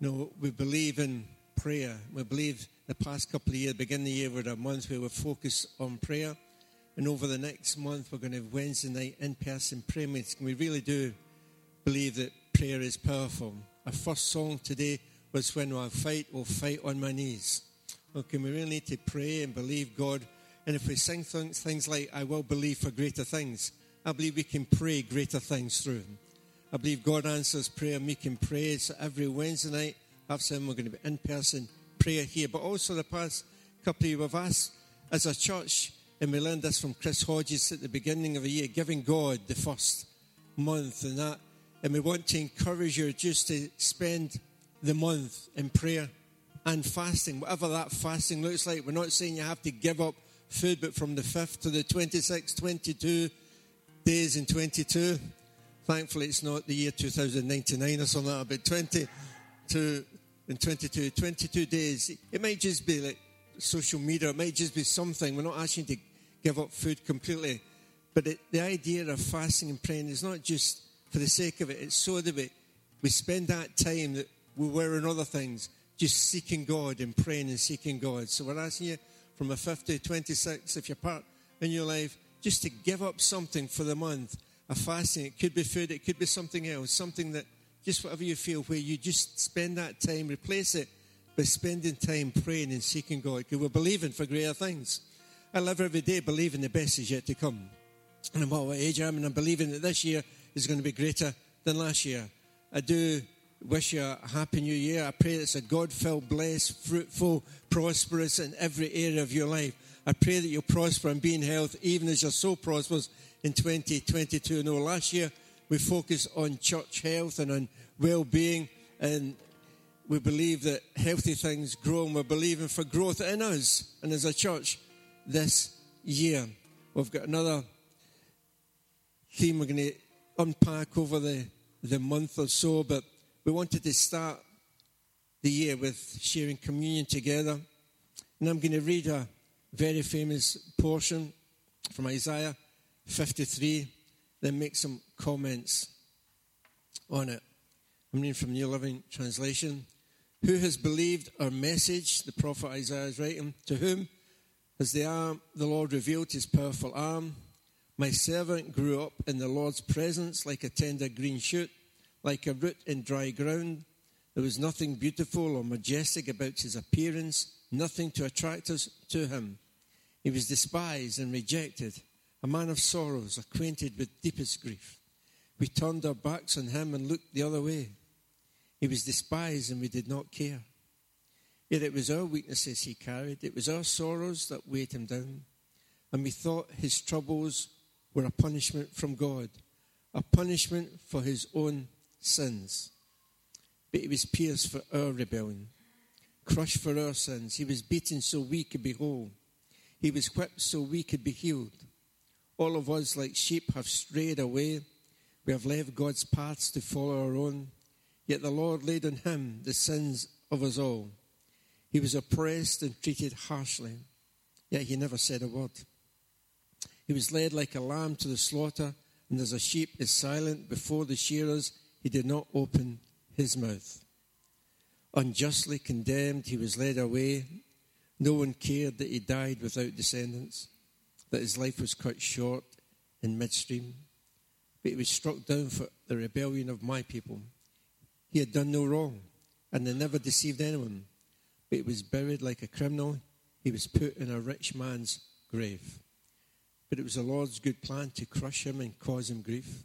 No, we believe in prayer. We believe the past couple of years, begin the year with a month where we focus on prayer. And over the next month, we're going to have Wednesday night in person prayer meetings. We really do believe that prayer is powerful. Our first song today was When I Fight, Will Fight on My Knees. Okay, we really need to pray and believe God. And if we sing things like, I will believe for greater things, I believe we can pray greater things through. I believe God answers prayer and we can pray. So every Wednesday night, I've said we're going to be in person prayer here. But also the past couple of years, we've asked as a church, and we learned this from Chris Hodges at the beginning of the year, giving God the first month and that. And we want to encourage you just to spend the month in prayer and fasting, whatever that fasting looks like. We're not saying you have to give up food, but from the 5th to the 26th, 22 days in 22 Thankfully, it's not the year 2099 or something like that, but 22 and 22, 22 days. It might just be like social media, it might just be something. We're not asking to give up food completely. But it, the idea of fasting and praying is not just for the sake of it, it's so that we, we spend that time that we were in other things, just seeking God and praying and seeking God. So we're asking you from a 50 to 26, if you're part in your life, just to give up something for the month a fasting. It could be food, it could be something else, something that just whatever you feel, where you just spend that time, replace it by spending time praying and seeking God. Because we're believing for greater things. I live every day believing the best is yet to come. And I'm what age I am, and I'm believing that this year is going to be greater than last year. I do wish you a happy new year. I pray it's a God filled, blessed, fruitful, prosperous in every area of your life. I pray that you'll prosper and be in health, even as your soul prospers in 2022. No, last year we focused on church health and on well being, and we believe that healthy things grow, and we're believing for growth in us and as a church this year. We've got another theme we're going to unpack over the, the month or so, but we wanted to start the year with sharing communion together. And I'm going to read a very famous portion from Isaiah 53, then make some comments on it. I'm reading from New Living Translation. Who has believed our message? The prophet Isaiah is writing. To whom has the arm, the Lord revealed his powerful arm? My servant grew up in the Lord's presence like a tender green shoot, like a root in dry ground. There was nothing beautiful or majestic about his appearance, nothing to attract us to him. He was despised and rejected a man of sorrows, acquainted with deepest grief. We turned our backs on him and looked the other way. He was despised and we did not care. Yet it was our weaknesses he carried, it was our sorrows that weighed him down. And we thought his troubles were a punishment from God, a punishment for his own sins. But he was pierced for our rebellion, crushed for our sins. He was beaten so we could be whole. He was whipped so we could be healed. All of us, like sheep, have strayed away. We have left God's paths to follow our own. Yet the Lord laid on him the sins of us all. He was oppressed and treated harshly, yet he never said a word. He was led like a lamb to the slaughter, and as a sheep is silent before the shearers, he did not open his mouth. Unjustly condemned, he was led away. No one cared that he died without descendants that his life was cut short in midstream, but he was struck down for the rebellion of my people. He had done no wrong, and they never deceived anyone, but he was buried like a criminal. He was put in a rich man's grave. But it was the Lord's good plan to crush him and cause him grief.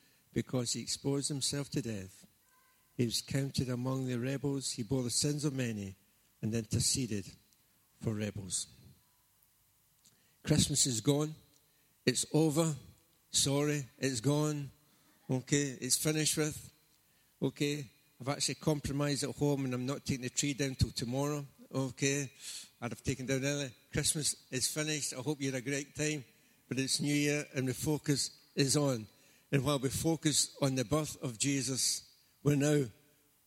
because he exposed himself to death. He was counted among the rebels, he bore the sins of many and interceded for rebels. Christmas is gone. It's over. Sorry, it's gone. Okay, it's finished with. Okay, I've actually compromised at home and I'm not taking the tree down till tomorrow. Okay. I'd have taken down early. Christmas is finished. I hope you had a great time. But it's New Year and the focus is on. And while we focus on the birth of Jesus, we're now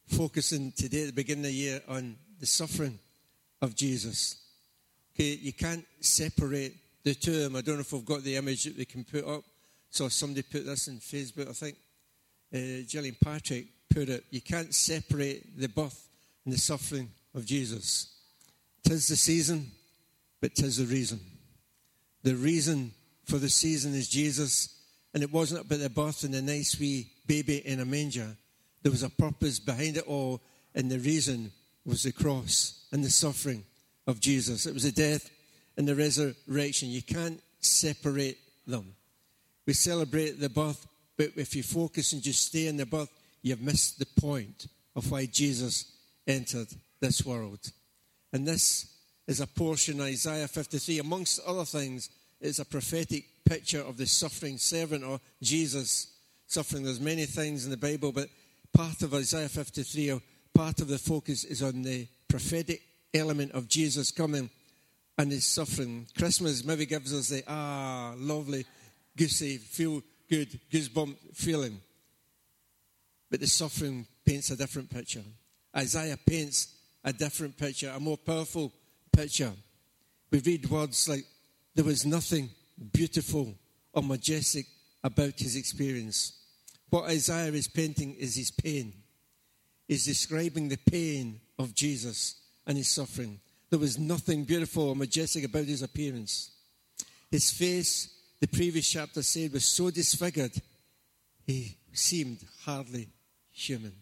focusing today at the beginning of the year on the suffering of Jesus. Okay, you can't separate the two of them. I don't know if we've got the image that we can put up. So somebody put this in Facebook, I think. Uh, Gillian Patrick put it. You can't separate the birth and the suffering of Jesus. Tis the season, but tis the reason. The reason for the season is Jesus, and it wasn't about the birth and the nice wee baby in a manger. There was a purpose behind it all, and the reason was the cross and the suffering of Jesus. It was the death and the resurrection. You can't separate them. We celebrate the birth, but if you focus and just stay in the birth, you've missed the point of why Jesus entered this world. And this is a portion of Isaiah 53. Amongst other things, it's a prophetic picture of the suffering servant or Jesus suffering. There's many things in the Bible, but part of Isaiah 53, or part of the focus is on the prophetic element of Jesus coming and his suffering. Christmas maybe gives us the ah, lovely, goosey, feel good, goosebump feeling. But the suffering paints a different picture. Isaiah paints a different picture, a more powerful picture. We read words like, There was nothing beautiful or majestic about his experience. What Isaiah is painting is his pain. He's describing the pain of Jesus and his suffering. There was nothing beautiful or majestic about his appearance. His face, the previous chapter said, was so disfigured, he seemed hardly human.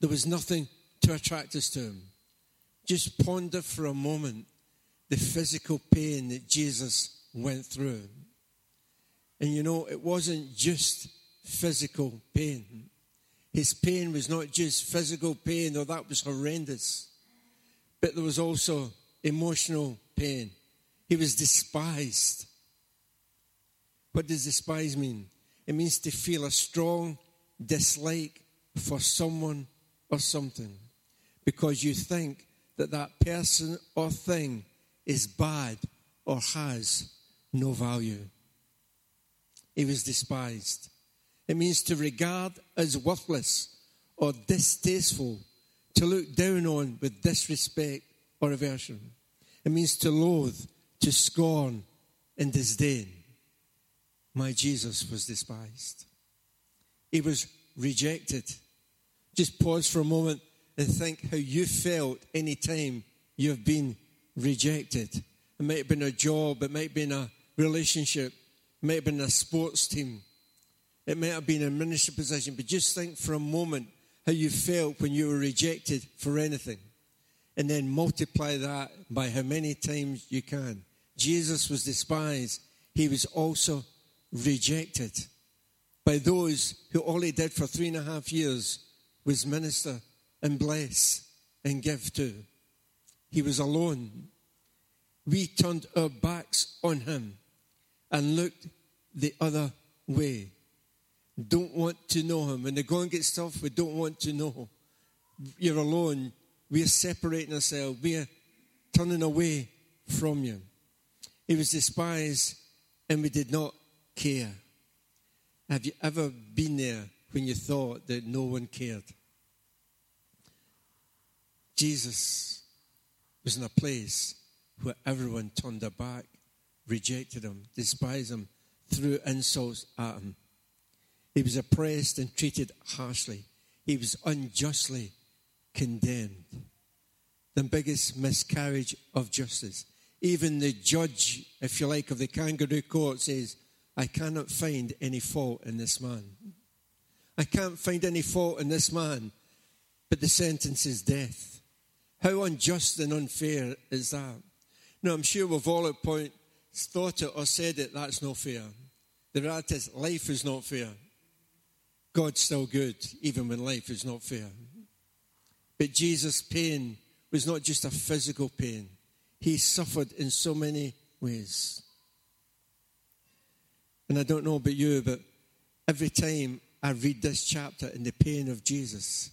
There was nothing to attract us to him. Just ponder for a moment the physical pain that Jesus went through. And you know, it wasn't just physical pain. His pain was not just physical pain, though that was horrendous, but there was also emotional pain. He was despised. What does despise mean? It means to feel a strong dislike for someone or something because you think that that person or thing is bad or has no value. He was despised. It means to regard as worthless or distasteful, to look down on with disrespect or aversion. It means to loathe, to scorn, and disdain. My Jesus was despised. He was rejected. Just pause for a moment and think how you felt any time you've been rejected. It might have been a job, it might have been a relationship, it might have been a sports team, it might have been a ministry position, but just think for a moment how you felt when you were rejected for anything. And then multiply that by how many times you can. Jesus was despised, he was also rejected by those who all he did for three and a half years was minister and bless and give to. He was alone. We turned our backs on him and looked the other way. Don't want to know him. When the going gets tough, we don't want to know. You're alone. We're separating ourselves. We're turning away from you. He was despised and we did not care. Have you ever been there when you thought that no one cared? Jesus was in a place where everyone turned their back, rejected him, despised him, threw insults at him. He was oppressed and treated harshly. He was unjustly condemned. The biggest miscarriage of justice. Even the judge, if you like, of the kangaroo court says, I cannot find any fault in this man. I can't find any fault in this man, but the sentence is death. How unjust and unfair is that? Now, I'm sure we've all at point thought it or said it, that's not fair. The reality is, life is not fair. God's still good, even when life is not fair. But Jesus' pain was not just a physical pain, he suffered in so many ways. And I don't know about you, but every time I read this chapter in the pain of Jesus,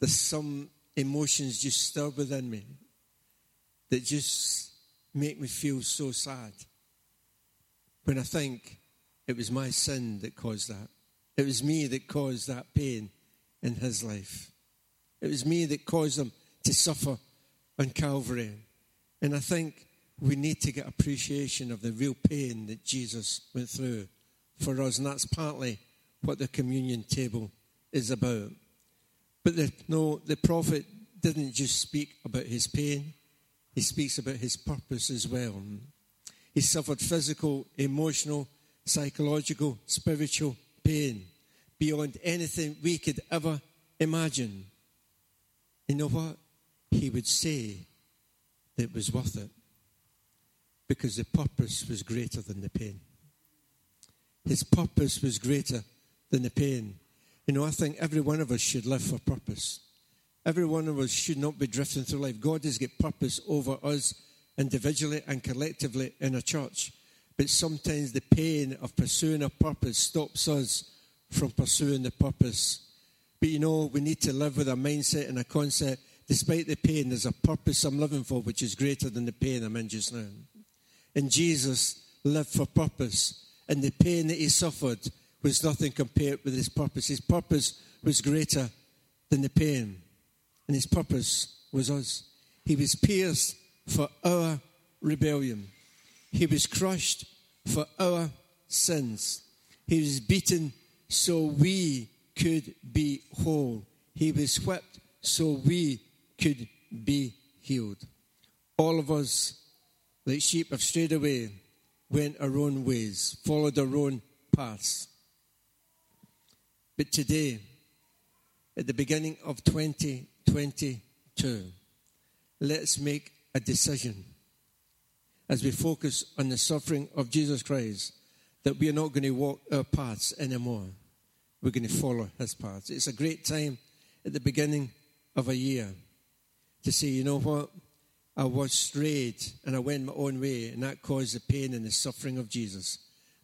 there's some emotions just stir within me that just make me feel so sad. When I think it was my sin that caused that, it was me that caused that pain in his life. It was me that caused him to suffer on Calvary. And I think we need to get appreciation of the real pain that Jesus went through for us. And that's partly what the communion table is about. But the, no, the prophet didn't just speak about his pain, he speaks about his purpose as well. He suffered physical, emotional, psychological, spiritual pain beyond anything we could ever imagine. You know what? He would say that it was worth it because the purpose was greater than the pain. His purpose was greater than the pain. You know, I think every one of us should live for purpose. Every one of us should not be drifting through life. God has got purpose over us individually and collectively in a church. But sometimes the pain of pursuing a purpose stops us from pursuing the purpose. But you know, we need to live with a mindset and a concept. Despite the pain, there's a purpose I'm living for which is greater than the pain I'm in just now. And Jesus lived for purpose. And the pain that he suffered was nothing compared with his purpose. His purpose was greater than the pain. And his purpose was us. He was pierced for our rebellion. He was crushed for our sins. He was beaten so we could be whole. He was whipped so we could be healed. All of us, like sheep, have strayed away, went our own ways, followed our own paths. But today, at the beginning of 2022, let's make a decision as we focus on the suffering of Jesus Christ that we are not going to walk our paths anymore. We're going to follow his paths. It's a great time at the beginning of a year to say, you know what? I was strayed and I went my own way, and that caused the pain and the suffering of Jesus.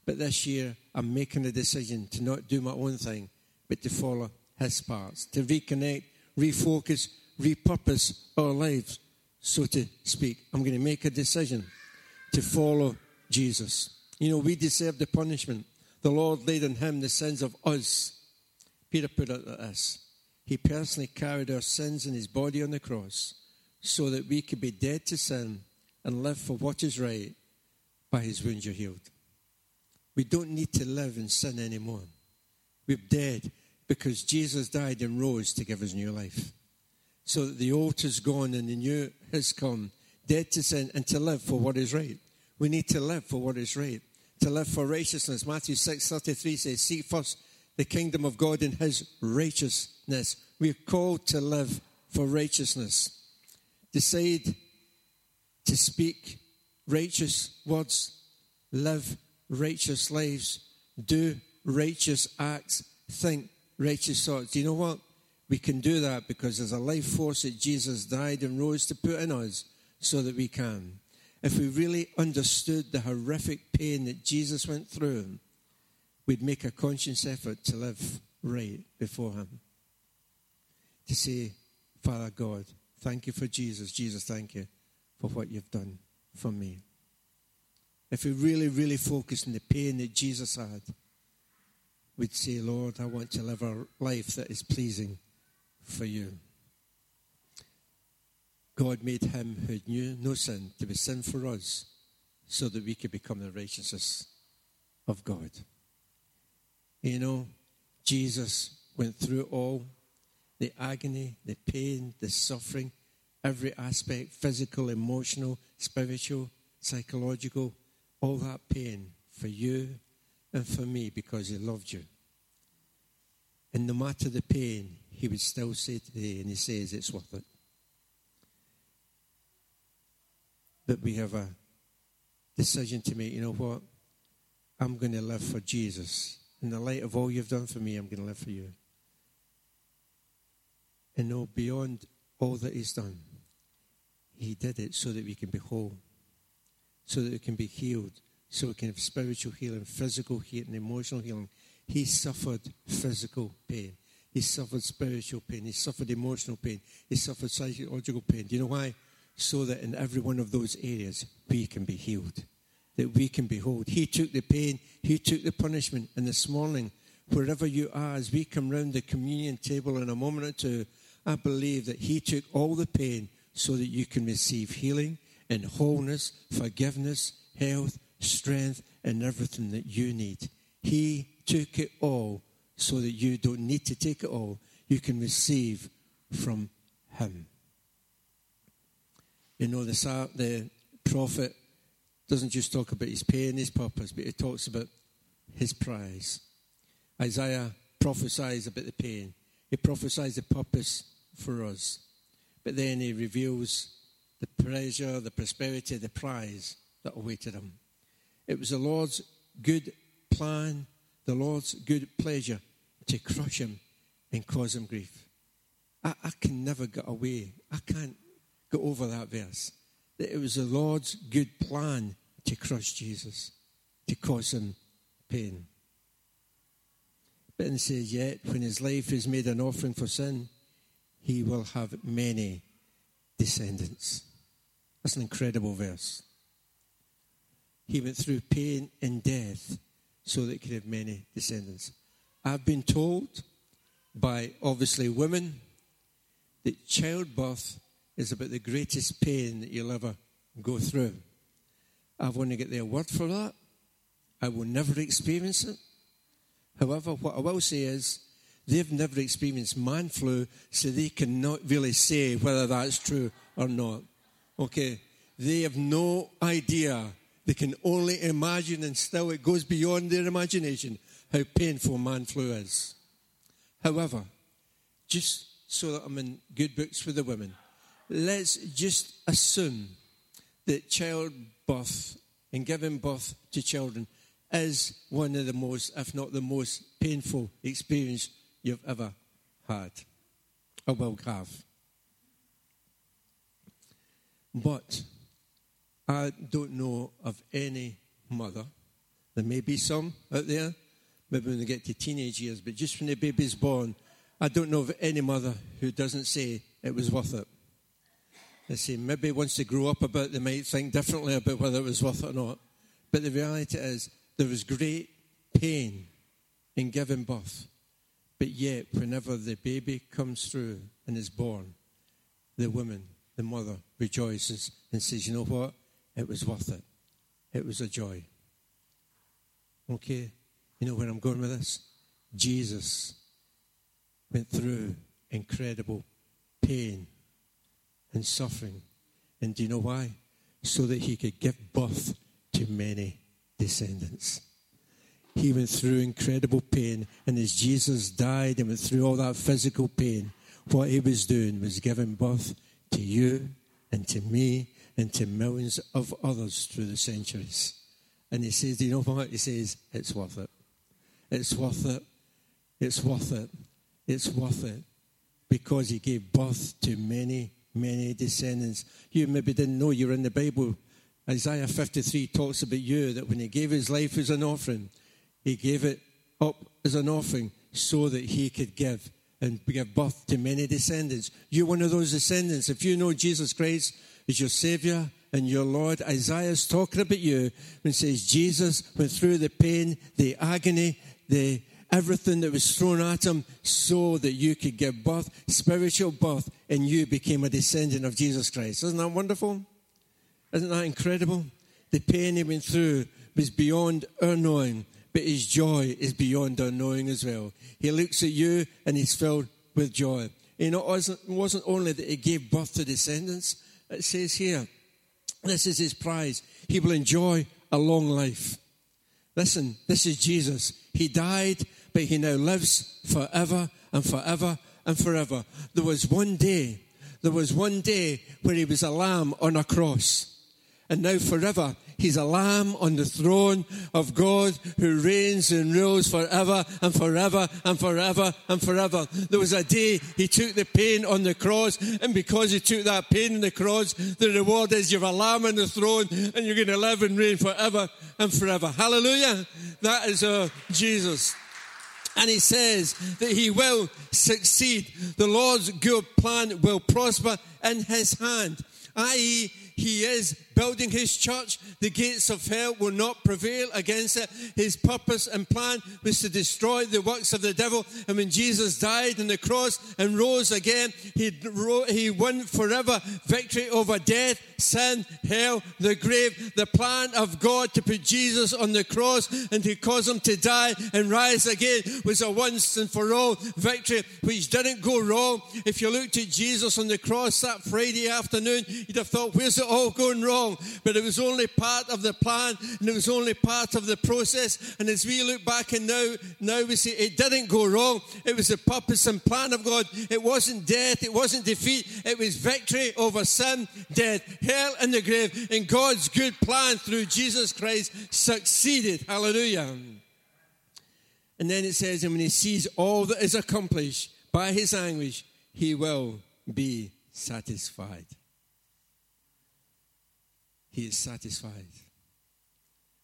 But this year, I'm making a decision to not do my own thing, to follow his paths, to reconnect, refocus, repurpose our lives, so to speak. I'm going to make a decision to follow Jesus. You know, we deserve the punishment. The Lord laid on him the sins of us. Peter put it like this He personally carried our sins in his body on the cross so that we could be dead to sin and live for what is right. By his wounds you're healed. We don't need to live in sin anymore. We're dead because Jesus died and rose to give us new life. So that the old is gone and the new has come dead to sin, and to live for what is right. We need to live for what is right, to live for righteousness. Matthew 6 33 says, Seek first the kingdom of God and his righteousness. We are called to live for righteousness. Decide to speak righteous words, live righteous lives, do righteous acts, think righteous thoughts. Do you know what? We can do that because there's a life force that Jesus died and rose to put in us so that we can. If we really understood the horrific pain that Jesus went through, we'd make a conscious effort to live right before Him. To say, Father God, thank you for Jesus. Jesus, thank you for what you've done for me. If we really, really focus on the pain that Jesus had, we'd say, Lord, I want to live a life that is pleasing for you. God made him who knew no sin to be sin for us so that we could become the righteousness of God. You know, Jesus went through all the agony, the pain, the suffering, every aspect physical, emotional, spiritual, psychological all that pain for you and for me because he loved you. And no matter the pain, he would still say today, and he says it's worth it. that we have a decision to make. You know what? I'm going to live for Jesus. In the light of all you've done for me, I'm going to live for you. And know beyond all that He's done, He did it so that we can be whole, so that we can be healed, so we can have spiritual healing, physical healing, emotional healing. He suffered physical pain. He suffered spiritual pain. He suffered emotional pain. He suffered psychological pain. Do you know why? So that in every one of those areas, we can be healed. That we can be whole. He took the pain. He took the punishment. And this morning, wherever you are, as we come round the communion table in a moment or two, I believe that He took all the pain so that you can receive healing and wholeness, forgiveness, health, strength, and everything that you need. He took it all so that you don't need to take it all. You can receive from Him. You know, the, the prophet doesn't just talk about his pain, his purpose, but he talks about his prize. Isaiah prophesies about the pain. He prophesies the purpose for us. But then he reveals the pleasure, the prosperity, the prize that awaited him. It was the Lord's good plan, the Lord's good pleasure to crush him and cause him grief. I, I can never get away. I can't get over that verse. That it was the Lord's good plan to crush Jesus, to cause him pain. But then says, Yet when his life is made an offering for sin, he will have many descendants. That's an incredible verse. He went through pain and death so that he could have many descendants. I've been told by obviously women that childbirth is about the greatest pain that you'll ever go through. I want to get their word for that. I will never experience it. However, what I will say is they've never experienced man flu, so they cannot really say whether that's true or not. Okay? They have no idea. They can only imagine, and still it goes beyond their imagination how painful man flu is. However, just so that I'm in good books for the women, let's just assume that childbirth and giving birth to children is one of the most, if not the most painful experience you've ever had or will have. But I don't know of any mother, there may be some out there, maybe when they get to teenage years, but just when the baby's born, I don't know of any mother who doesn't say it was worth it. They say maybe once they grow up a bit, they might think differently about whether it was worth it or not. But the reality is, there was great pain in giving birth. But yet, whenever the baby comes through and is born, the woman, the mother, rejoices and says, You know what? It was worth it. It was a joy. Okay? You know where I'm going with this? Jesus went through incredible pain and suffering. And do you know why? So that he could give birth to many descendants. He went through incredible pain, and as Jesus died and went through all that physical pain, what he was doing was giving birth to you and to me and to millions of others through the centuries. And he says, Do you know what? He says, It's worth it. It's worth it. It's worth it. It's worth it. Because he gave birth to many, many descendants. You maybe didn't know you're in the Bible Isaiah 53 talks about you that when he gave his life as an offering, he gave it up as an offering so that he could give and give birth to many descendants. You're one of those descendants. If you know Jesus Christ as your Savior and your Lord, Isaiah's talking about you when he says Jesus went through the pain, the agony, the everything that was thrown at him so that you could give birth, spiritual birth, and you became a descendant of Jesus Christ. Isn't that wonderful? Isn't that incredible? The pain he went through was beyond our knowing, but his joy is beyond our knowing as well. He looks at you and he's filled with joy. You know, it wasn't only that he gave birth to descendants, it says here, this is his prize. He will enjoy a long life. Listen, this is Jesus. He died, but he now lives forever and forever and forever. There was one day, there was one day where he was a lamb on a cross and now forever. He's a lamb on the throne of God who reigns and rules forever and forever and forever and forever. There was a day he took the pain on the cross, and because he took that pain on the cross, the reward is you're a lamb on the throne and you're going to live and reign forever and forever. Hallelujah. That is our Jesus. And he says that he will succeed. The Lord's good plan will prosper in his hand, i.e., he is building his church. The gates of hell will not prevail against it. His purpose and plan was to destroy the works of the devil. And when Jesus died on the cross and rose again, he, he won forever victory over death, sin, hell, the grave. The plan of God to put Jesus on the cross and to cause him to die and rise again was a once and for all victory which didn't go wrong. If you looked at Jesus on the cross that Friday afternoon, you'd have thought, where's it all going wrong? But it was only part of the plan and it was only part of the process. And as we look back and now, now we see it didn't go wrong. It was the purpose and plan of God. It wasn't death, it wasn't defeat, it was victory over sin, death, hell, and the grave. And God's good plan through Jesus Christ succeeded. Hallelujah. And then it says, and when he sees all that is accomplished by his anguish, he will be satisfied he is satisfied.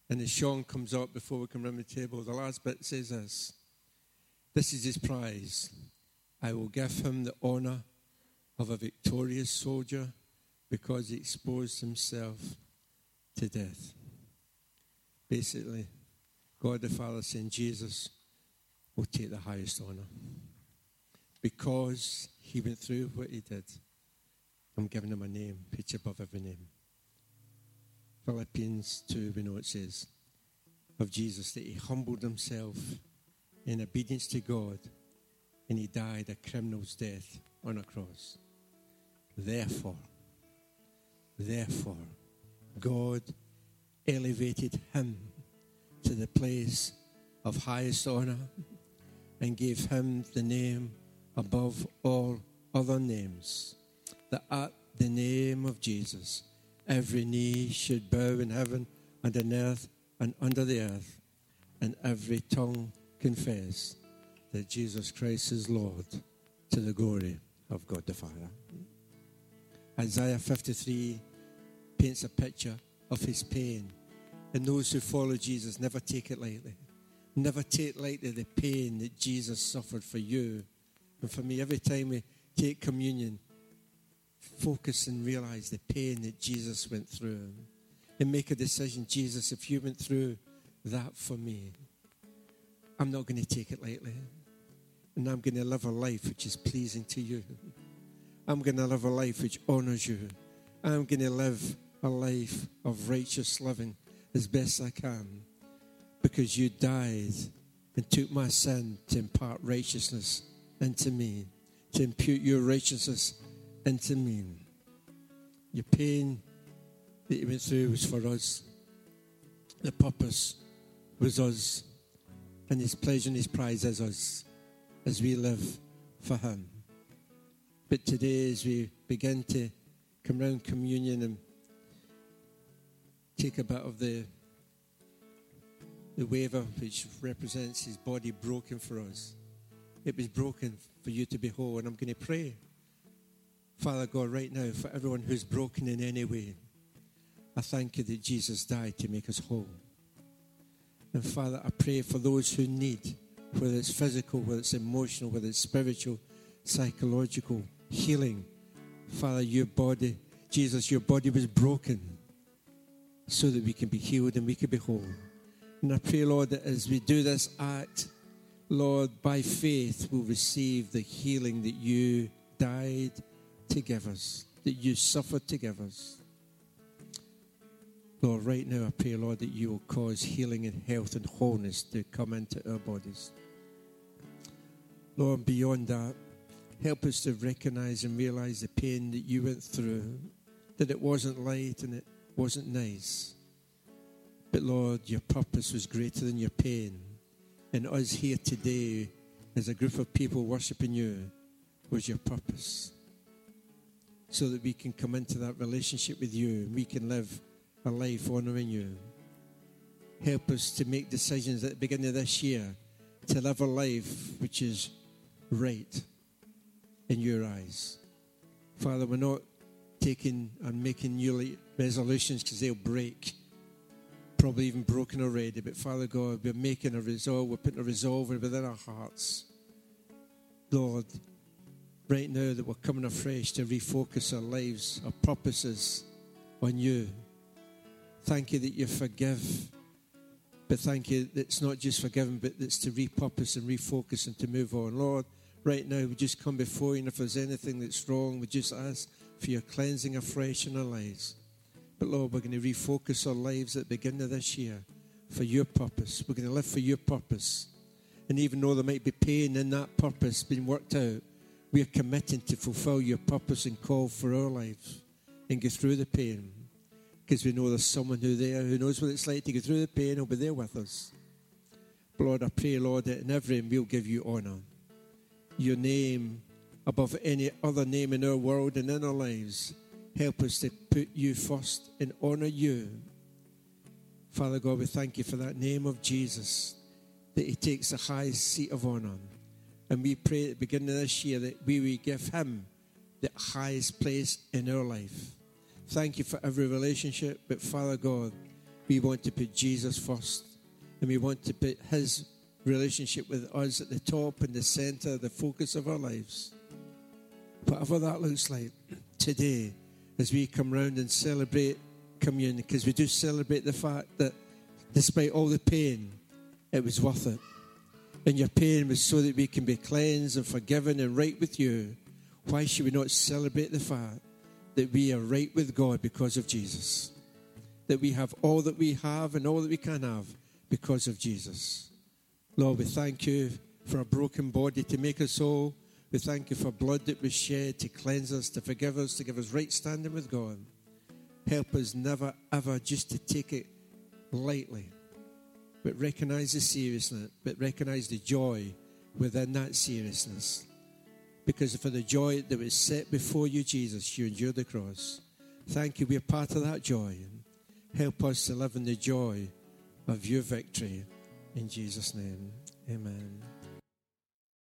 And as Sean comes up before we can run the table, the last bit says this This is his prize. I will give him the honor of a victorious soldier because he exposed himself to death. Basically, God the Father saying Jesus will take the highest honor. Because he went through what he did, I'm giving him a name, pitch above every name. Philippians 2, we know it says of Jesus that he humbled himself in obedience to God and he died a criminal's death on a cross. Therefore, therefore, God elevated him to the place of highest honor and gave him the name above all other names, that at uh, the name of Jesus, Every knee should bow in heaven and on earth and under the earth, and every tongue confess that Jesus Christ is Lord to the glory of God the Father. Isaiah 53 paints a picture of his pain, and those who follow Jesus never take it lightly. Never take lightly the pain that Jesus suffered for you and for me. Every time we take communion, focus and realize the pain that Jesus went through and make a decision Jesus, if you went through that for me, I'm not going to take it lightly. And I'm going to live a life which is pleasing to you. I'm going to live a life which honors you. I'm going to live a life of righteous living as best I can because you died and took my sin to impart righteousness into me, to impute your righteousness me. Your pain that you went through was for us. The purpose was us. And his pleasure and his prize is us as we live for him. But today, as we begin to come round communion and take a bit of the the wafer which represents his body broken for us. It was broken for you to be whole, and I'm going to pray Father God, right now, for everyone who's broken in any way, I thank you that Jesus died to make us whole. And Father, I pray for those who need, whether it's physical, whether it's emotional, whether it's spiritual, psychological, healing. Father, your body, Jesus, your body was broken so that we can be healed and we can be whole. And I pray, Lord, that as we do this act, Lord, by faith, we'll receive the healing that you died to give us, that you suffered to give us. Lord, right now I pray, Lord, that you will cause healing and health and wholeness to come into our bodies. Lord, beyond that, help us to recognize and realize the pain that you went through, that it wasn't light and it wasn't nice. But Lord, your purpose was greater than your pain. And us here today, as a group of people worshiping you, was your purpose so that we can come into that relationship with you and we can live a life honoring you. Help us to make decisions at the beginning of this year to live a life which is right in your eyes. Father, we're not taking and making new resolutions because they'll break probably even broken already. But Father God, we're making a resolve, we're putting a resolve within our hearts. Lord, right now that we're coming afresh to refocus our lives, our purposes on you. Thank you that you forgive. But thank you that it's not just forgiven, but it's to repurpose and refocus and to move on. Lord, right now we just come before you, and if there's anything that's wrong, we just ask for your cleansing afresh in our lives. But Lord, we're going to refocus our lives at the beginning of this year for your purpose. We're going to live for your purpose. And even though there might be pain in that purpose being worked out, we are committing to fulfill your purpose and call for our lives and go through the pain. Because we know there's someone who there who knows what it's like to go through the pain, will be there with us. Lord, I pray, Lord, that in every we'll give you honour. Your name above any other name in our world and in our lives. Help us to put you first and honour you. Father God, we thank you for that name of Jesus, that he takes the highest seat of honour. And we pray at the beginning of this year that we will give him the highest place in our life. Thank you for every relationship, but Father God, we want to put Jesus first. And we want to put his relationship with us at the top and the center, the focus of our lives. Whatever that looks like today, as we come round and celebrate communion, because we do celebrate the fact that despite all the pain, it was worth it. And your pain was so that we can be cleansed and forgiven and right with you. Why should we not celebrate the fact that we are right with God because of Jesus? That we have all that we have and all that we can have because of Jesus. Lord, we thank you for a broken body to make us whole. We thank you for blood that was shed to cleanse us, to forgive us, to give us right standing with God. Help us never, ever just to take it lightly but recognize the seriousness, but recognize the joy within that seriousness. Because for the joy that was set before you, Jesus, you endured the cross. Thank you. We're part of that joy. Help us to live in the joy of your victory. In Jesus' name, amen.